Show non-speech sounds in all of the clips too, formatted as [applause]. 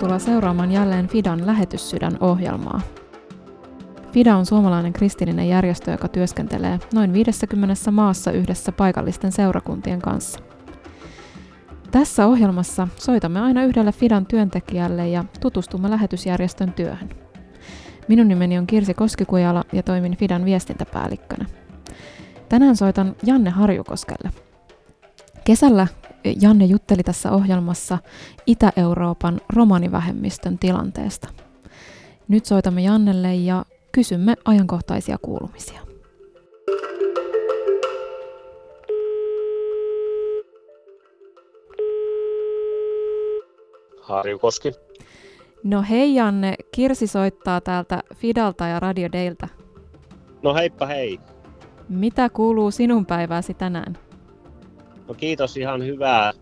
tervetuloa seuraamaan jälleen Fidan lähetyssydän ohjelmaa. FIDA on suomalainen kristillinen järjestö, joka työskentelee noin 50 maassa yhdessä paikallisten seurakuntien kanssa. Tässä ohjelmassa soitamme aina yhdelle FIDAn työntekijälle ja tutustumme lähetysjärjestön työhön. Minun nimeni on Kirsi Koskikujala ja toimin FIDAn viestintäpäällikkönä. Tänään soitan Janne Harjukoskelle. Kesällä Janne jutteli tässä ohjelmassa Itä-Euroopan romanivähemmistön tilanteesta. Nyt soitamme Jannelle ja kysymme ajankohtaisia kuulumisia. Harjukoski. No hei Janne, Kirsi soittaa täältä Fidalta ja Radio Deiltä. No heippa hei. Mitä kuuluu sinun päivääsi tänään? No kiitos, ihan hyvää.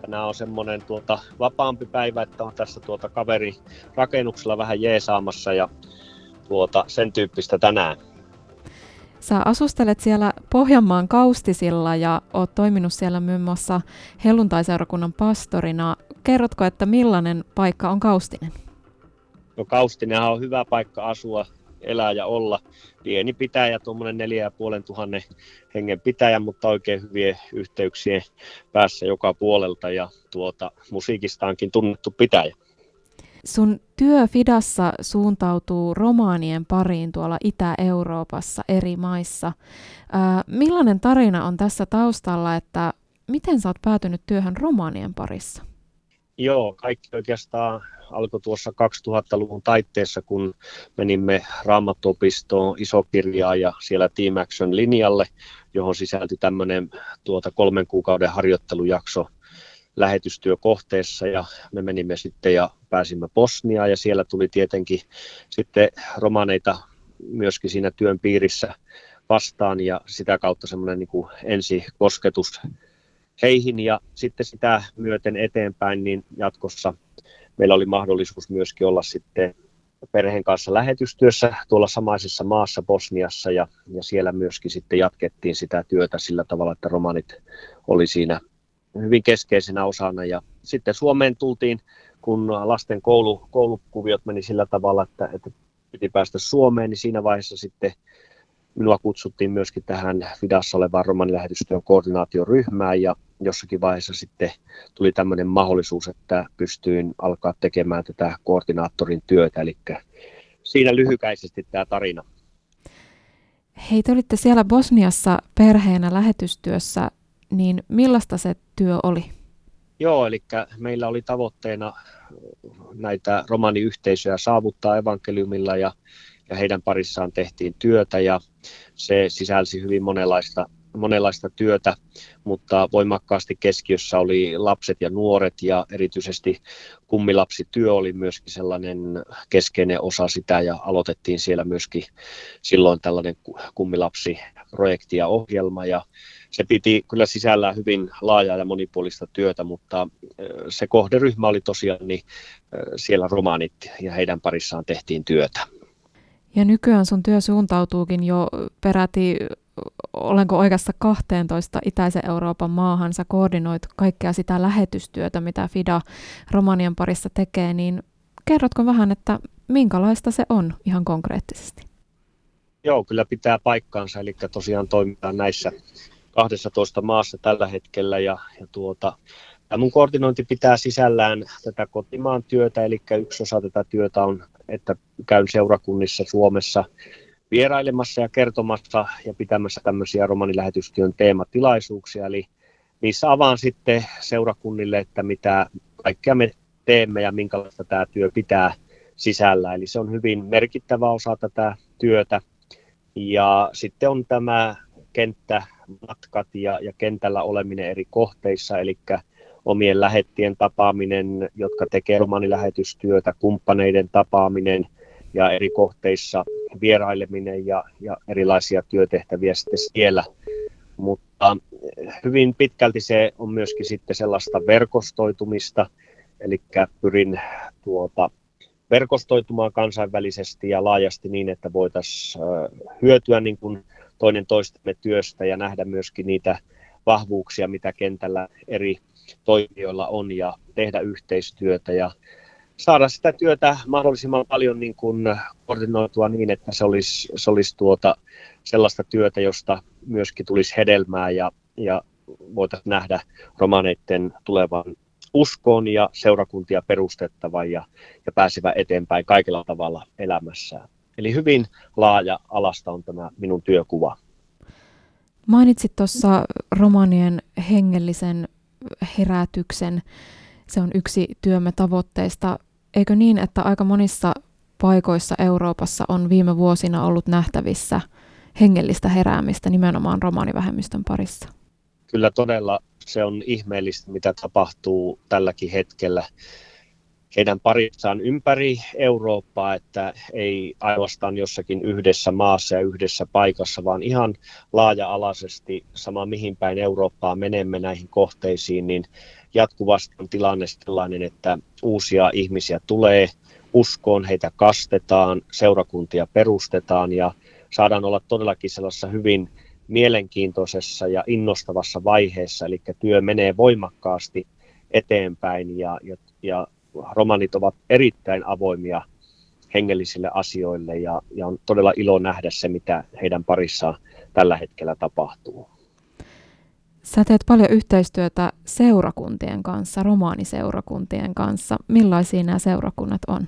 Tänään on semmoinen tuota, vapaampi päivä, että on tässä tuota kaveri rakennuksella vähän jeesaamassa ja tuota, sen tyyppistä tänään. Sä asustelet siellä Pohjanmaan Kaustisilla ja oot toiminut siellä muun muassa helluntaiseurakunnan pastorina. Kerrotko, että millainen paikka on Kaustinen? No Kaustinen on hyvä paikka asua, elää ja olla. Pieni pitäjä, tuommoinen neljä ja puolen tuhannen hengen pitäjä, mutta oikein hyvien yhteyksien päässä joka puolelta ja tuota, musiikistaankin tunnettu pitäjä. Sun työ Fidassa suuntautuu romaanien pariin tuolla Itä-Euroopassa eri maissa. Ää, millainen tarina on tässä taustalla, että miten sä oot päätynyt työhön romaanien parissa? Joo, kaikki oikeastaan alkoi tuossa 2000-luvun taitteessa, kun menimme Raamattuopistoon isokirjaa ja siellä Team Action linjalle, johon sisältyi tämmöinen tuota kolmen kuukauden harjoittelujakso lähetystyökohteessa. Ja me menimme sitten ja pääsimme Bosniaan ja siellä tuli tietenkin sitten romaneita myöskin siinä työn piirissä vastaan ja sitä kautta semmoinen niin ensikosketus heihin ja sitten sitä myöten eteenpäin niin jatkossa meillä oli mahdollisuus myöskin olla sitten perheen kanssa lähetystyössä tuolla samaisessa maassa Bosniassa ja, ja siellä myöskin sitten jatkettiin sitä työtä sillä tavalla, että romanit oli siinä hyvin keskeisenä osana. Ja sitten Suomeen tultiin, kun lasten koulu, koulukuviot meni sillä tavalla, että, että piti päästä Suomeen, niin siinä vaiheessa sitten minua kutsuttiin myöskin tähän Fidassa olevaan romanilähetystyön koordinaatioryhmään ja jossakin vaiheessa sitten tuli tämmöinen mahdollisuus, että pystyin alkaa tekemään tätä koordinaattorin työtä, eli siinä lyhykäisesti tämä tarina. Hei, te olitte siellä Bosniassa perheenä lähetystyössä niin millaista se työ oli? Joo, eli meillä oli tavoitteena näitä romaniyhteisöjä saavuttaa evankeliumilla ja, ja heidän parissaan tehtiin työtä ja se sisälsi hyvin monenlaista, monenlaista työtä, mutta voimakkaasti keskiössä oli lapset ja nuoret ja erityisesti kummilapsityö oli myöskin sellainen keskeinen osa sitä ja aloitettiin siellä myöskin silloin tällainen kummilapsiprojekti ja ohjelma ja se piti kyllä sisällään hyvin laajaa ja monipuolista työtä, mutta se kohderyhmä oli tosiaan niin siellä romaanit ja heidän parissaan tehtiin työtä. Ja nykyään sun työ suuntautuukin jo peräti, olenko oikeassa 12 itäisen Euroopan maahan, sä koordinoit kaikkea sitä lähetystyötä, mitä FIDA Romanian parissa tekee, niin kerrotko vähän, että minkälaista se on ihan konkreettisesti? Joo, kyllä pitää paikkaansa, eli tosiaan toimitaan näissä 12 maassa tällä hetkellä ja, ja tuota, mun koordinointi pitää sisällään tätä kotimaan työtä, eli yksi osa tätä työtä on, että käyn seurakunnissa Suomessa vierailemassa ja kertomassa ja pitämässä tämmöisiä romanilähetystyön teematilaisuuksia, eli niissä avaan sitten seurakunnille, että mitä kaikkea me teemme ja minkälaista tämä työ pitää sisällä. Eli se on hyvin merkittävä osa tätä työtä. Ja sitten on tämä kenttämatkat ja, ja kentällä oleminen eri kohteissa, eli omien lähettien tapaaminen, jotka tekee romanilähetystyötä, kumppaneiden tapaaminen ja eri kohteissa vieraileminen ja, ja erilaisia työtehtäviä sitten siellä. Mutta hyvin pitkälti se on myöskin sitten sellaista verkostoitumista, eli pyrin tuota, verkostoitumaan kansainvälisesti ja laajasti niin, että voitaisiin hyötyä niin kuin toinen toistemme työstä ja nähdä myöskin niitä vahvuuksia, mitä kentällä eri toimijoilla on ja tehdä yhteistyötä. Ja saada sitä työtä mahdollisimman paljon niin kuin koordinoitua niin, että se olisi, se olisi tuota sellaista työtä, josta myöskin tulisi hedelmää ja, ja voitaisiin nähdä romaneiden tulevan uskoon ja seurakuntia perustettavan ja, ja pääsevä eteenpäin kaikilla tavalla elämässään. Eli hyvin laaja alasta on tämä minun työkuva. Mainitsit tuossa romanien hengellisen herätyksen. Se on yksi työmme tavoitteista. Eikö niin, että aika monissa paikoissa Euroopassa on viime vuosina ollut nähtävissä hengellistä heräämistä nimenomaan romanivähemmistön parissa? Kyllä todella se on ihmeellistä, mitä tapahtuu tälläkin hetkellä heidän parissaan ympäri Eurooppaa, että ei ainoastaan jossakin yhdessä maassa ja yhdessä paikassa, vaan ihan laaja-alaisesti sama mihin päin Eurooppaa menemme näihin kohteisiin, niin jatkuvasti on tilanne sellainen, että uusia ihmisiä tulee uskoon, heitä kastetaan, seurakuntia perustetaan ja saadaan olla todellakin sellaisessa hyvin mielenkiintoisessa ja innostavassa vaiheessa, eli työ menee voimakkaasti eteenpäin ja, ja, ja romanit ovat erittäin avoimia hengellisille asioille ja, ja on todella ilo nähdä se, mitä heidän parissaan tällä hetkellä tapahtuu. Sä teet paljon yhteistyötä seurakuntien kanssa, romaaniseurakuntien kanssa. Millaisia nämä seurakunnat on?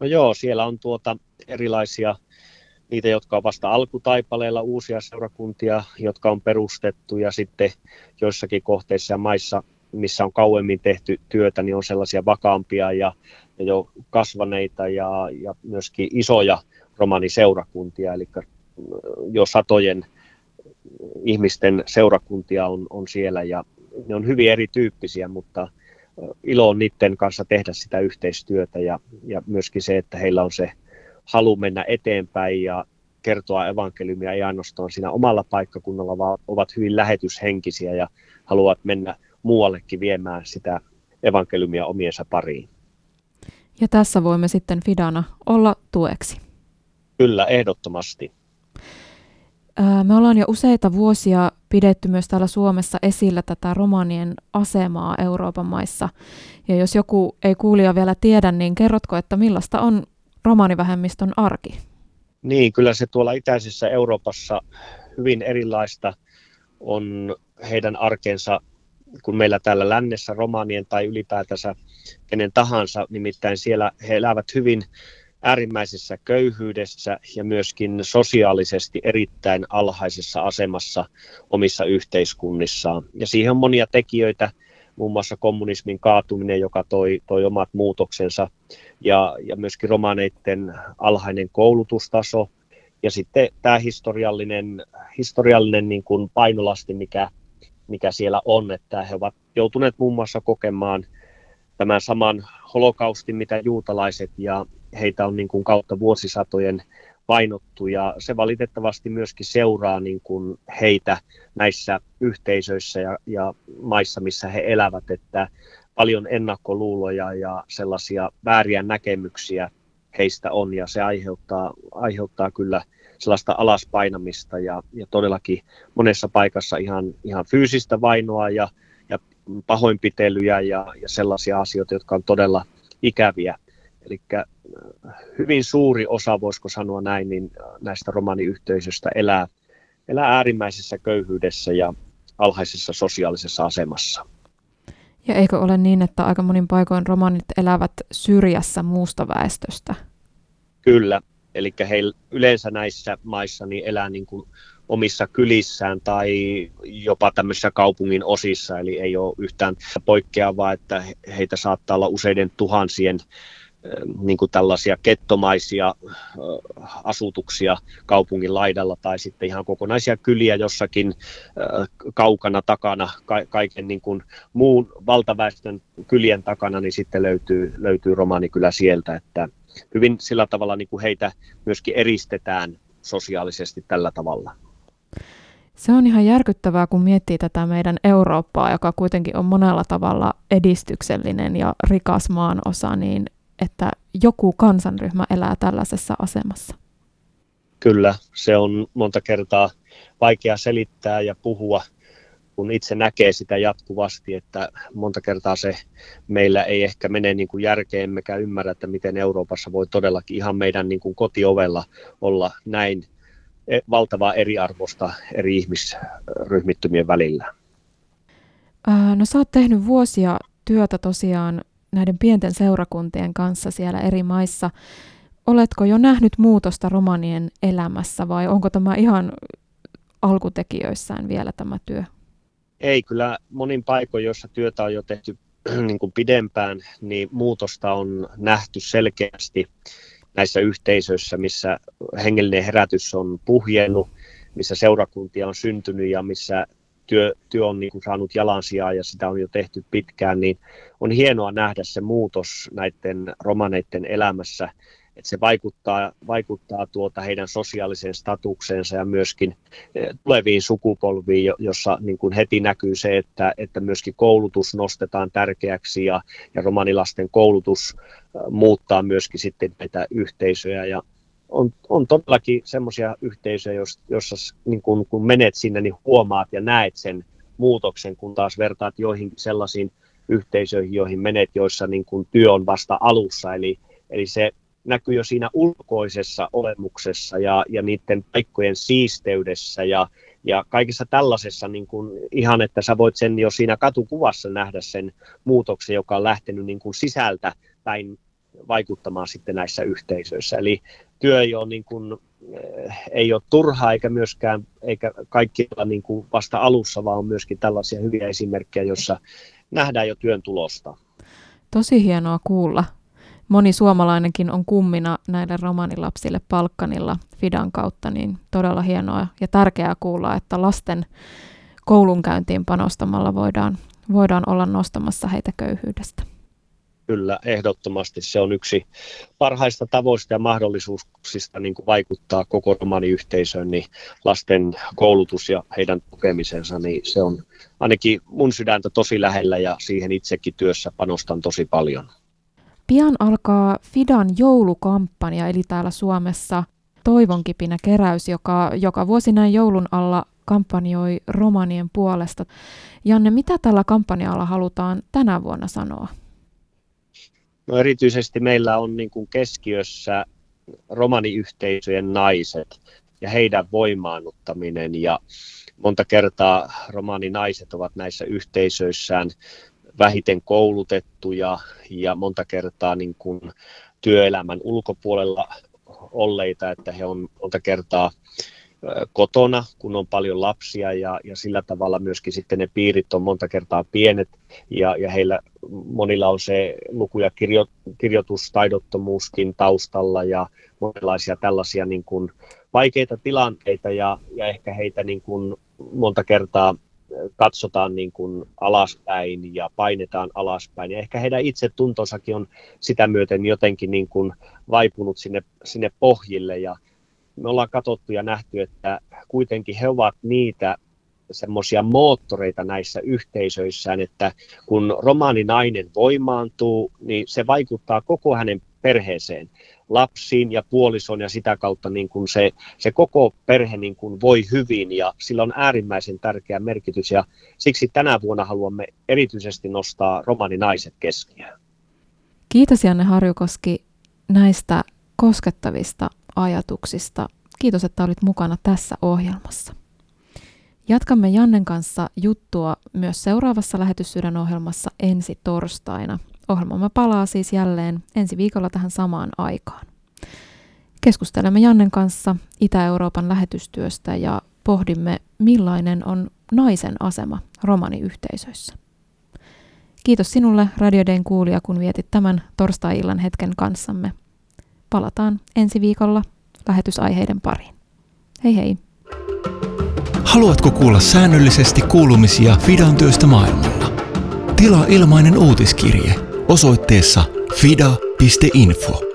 No joo, siellä on tuota erilaisia, niitä, jotka on vasta alkutaipaleella, uusia seurakuntia, jotka on perustettu ja sitten joissakin kohteissa ja maissa missä on kauemmin tehty työtä, niin on sellaisia vakaampia ja, ja jo kasvaneita ja, ja myöskin isoja romaniseurakuntia, eli jo satojen ihmisten seurakuntia on, on siellä ja ne on hyvin erityyppisiä, mutta ilo on niiden kanssa tehdä sitä yhteistyötä ja, ja myöskin se, että heillä on se halu mennä eteenpäin ja kertoa evankeliumia ei ainoastaan siinä omalla paikkakunnalla, vaan ovat hyvin lähetyshenkisiä ja haluavat mennä muuallekin viemään sitä evankeliumia omiensa pariin. Ja tässä voimme sitten Fidana olla tueksi. Kyllä, ehdottomasti. Me ollaan jo useita vuosia pidetty myös täällä Suomessa esillä tätä romanien asemaa Euroopan maissa. Ja jos joku ei kuulija vielä tiedä, niin kerrotko, että millaista on romanivähemmistön arki? Niin, kyllä se tuolla itäisessä Euroopassa hyvin erilaista on heidän arkensa kuin meillä täällä lännessä romaanien tai ylipäätänsä kenen tahansa, nimittäin siellä he elävät hyvin äärimmäisessä köyhyydessä ja myöskin sosiaalisesti erittäin alhaisessa asemassa omissa yhteiskunnissaan. Ja siihen on monia tekijöitä, muun muassa kommunismin kaatuminen, joka toi, toi omat muutoksensa, ja, ja myöskin romaneiden alhainen koulutustaso, ja sitten tämä historiallinen, historiallinen niin kuin painolasti, mikä mikä siellä on, että he ovat joutuneet muun muassa kokemaan tämän saman holokaustin, mitä juutalaiset, ja heitä on niin kuin kautta vuosisatojen painottu, ja se valitettavasti myöskin seuraa niin kuin heitä näissä yhteisöissä ja, ja maissa, missä he elävät, että paljon ennakkoluuloja ja sellaisia vääriä näkemyksiä heistä on, ja se aiheuttaa, aiheuttaa kyllä sellaista alaspainamista ja, ja todellakin monessa paikassa ihan, ihan fyysistä vainoa ja, ja pahoinpitelyjä ja, ja sellaisia asioita, jotka on todella ikäviä. Eli äh, hyvin suuri osa, voisiko sanoa näin, niin äh, näistä romaniyhteisöistä elää, elää äärimmäisessä köyhyydessä ja alhaisessa sosiaalisessa asemassa. Ja eikö ole niin, että aika monin paikoin romanit elävät syrjässä muusta väestöstä? Kyllä, Eli he yleensä näissä maissa niin elää niin kuin omissa kylissään tai jopa tämmöisissä kaupungin osissa, eli ei ole yhtään poikkeavaa, että heitä saattaa olla useiden tuhansien niin kuin tällaisia kettomaisia asutuksia kaupungin laidalla tai sitten ihan kokonaisia kyliä jossakin kaukana takana, kaiken niin kuin muun valtaväestön kylien takana, niin sitten löytyy, löytyy kyllä sieltä, että hyvin sillä tavalla niin kuin heitä myöskin eristetään sosiaalisesti tällä tavalla. Se on ihan järkyttävää, kun miettii tätä meidän Eurooppaa, joka kuitenkin on monella tavalla edistyksellinen ja rikas maanosa, niin että joku kansanryhmä elää tällaisessa asemassa. Kyllä, se on monta kertaa vaikea selittää ja puhua, kuin itse näkee sitä jatkuvasti, että monta kertaa se meillä ei ehkä mene niin kuin järkeen, emmekä ymmärrä, että miten Euroopassa voi todellakin ihan meidän niin kuin kotiovella olla näin e, valtavaa eriarvosta eri ihmisryhmittymien välillä. No sä oot tehnyt vuosia työtä tosiaan näiden pienten seurakuntien kanssa siellä eri maissa. Oletko jo nähnyt muutosta romanien elämässä vai onko tämä ihan alkutekijöissään vielä tämä työ? Ei, kyllä monin paikoin, joissa työtä on jo tehty [clears throat] niin kuin pidempään, niin muutosta on nähty selkeästi näissä yhteisöissä, missä hengellinen herätys on puhjennut, missä seurakuntia on syntynyt ja missä työ, työ on niin kuin saanut jalansijaa ja sitä on jo tehty pitkään, niin on hienoa nähdä se muutos näiden romaneiden elämässä että se vaikuttaa, vaikuttaa tuota heidän sosiaaliseen statukseensa ja myöskin eh, tuleviin sukupolviin, jossa niin kuin heti näkyy se, että, että myöskin koulutus nostetaan tärkeäksi ja, ja romanilasten koulutus eh, muuttaa myöskin sitten näitä yhteisöjä ja on, on todellakin semmoisia yhteisöjä, joissa niin kun, kun menet sinne, niin huomaat ja näet sen muutoksen, kun taas vertaat joihin sellaisiin yhteisöihin, joihin menet, joissa niin kun työ on vasta alussa. Eli, eli se näkyy jo siinä ulkoisessa olemuksessa ja, ja niiden paikkojen siisteydessä ja, ja kaikessa tällaisessa niin kuin ihan, että sä voit sen jo siinä katukuvassa nähdä sen muutoksen, joka on lähtenyt niin kuin sisältä päin vaikuttamaan sitten näissä yhteisöissä. Eli työ ei ole, niin kuin, eh, ei ole turhaa eikä myöskään eikä kaikkialla niin kuin vasta alussa, vaan on myöskin tällaisia hyviä esimerkkejä, joissa nähdään jo työn tulosta. Tosi hienoa kuulla moni suomalainenkin on kummina näille romanilapsille Palkkanilla Fidan kautta, niin todella hienoa ja tärkeää kuulla, että lasten koulunkäyntiin panostamalla voidaan, voidaan olla nostamassa heitä köyhyydestä. Kyllä, ehdottomasti se on yksi parhaista tavoista ja mahdollisuuksista niin kuin vaikuttaa koko romaniyhteisöön, niin lasten koulutus ja heidän tukemisensa, niin se on ainakin mun sydäntä tosi lähellä ja siihen itsekin työssä panostan tosi paljon. Pian alkaa Fidan joulukampanja, eli täällä Suomessa Toivonkipinä keräys, joka joka vuosi näin joulun alla kampanjoi romanien puolesta. Janne, mitä tällä kampanjalla halutaan tänä vuonna sanoa? No erityisesti meillä on niin kuin keskiössä romaniyhteisöjen naiset ja heidän voimaannuttaminen ja monta kertaa romaninaiset ovat näissä yhteisöissään vähiten koulutettuja ja monta kertaa niin kuin työelämän ulkopuolella olleita, että he on monta kertaa kotona, kun on paljon lapsia ja, ja sillä tavalla myöskin sitten ne piirit on monta kertaa pienet ja, ja heillä monilla on se luku- ja kirjo, kirjoitustaidottomuuskin taustalla ja monenlaisia tällaisia niin kuin vaikeita tilanteita ja, ja ehkä heitä niin kuin monta kertaa katsotaan niin kuin alaspäin ja painetaan alaspäin. Ja ehkä heidän itse tuntonsakin on sitä myöten jotenkin niin kuin vaipunut sinne, sinne pohjille. Ja me ollaan katsottu ja nähty, että kuitenkin he ovat niitä semmoisia moottoreita näissä yhteisöissään, että kun romaaninainen voimaantuu, niin se vaikuttaa koko hänen perheeseen lapsiin ja puolison ja sitä kautta niin kuin se, se koko perhe niin kuin voi hyvin ja sillä on äärimmäisen tärkeä merkitys ja siksi tänä vuonna haluamme erityisesti nostaa romaninaiset keskiöön. Kiitos Janne Harjukoski näistä koskettavista ajatuksista. Kiitos, että olit mukana tässä ohjelmassa. Jatkamme Jannen kanssa juttua myös seuraavassa lähetyssydänohjelmassa ensi torstaina – Ohjelmamme palaa siis jälleen ensi viikolla tähän samaan aikaan. Keskustelemme Jannen kanssa Itä-Euroopan lähetystyöstä ja pohdimme, millainen on naisen asema romaniyhteisöissä. Kiitos sinulle Radioden kuulija, kun vietit tämän torstai-illan hetken kanssamme. Palataan ensi viikolla lähetysaiheiden pariin. Hei hei! Haluatko kuulla säännöllisesti kuulumisia Fidan työstä maailmalla? Tilaa ilmainen uutiskirje – osoitteessa fida.info.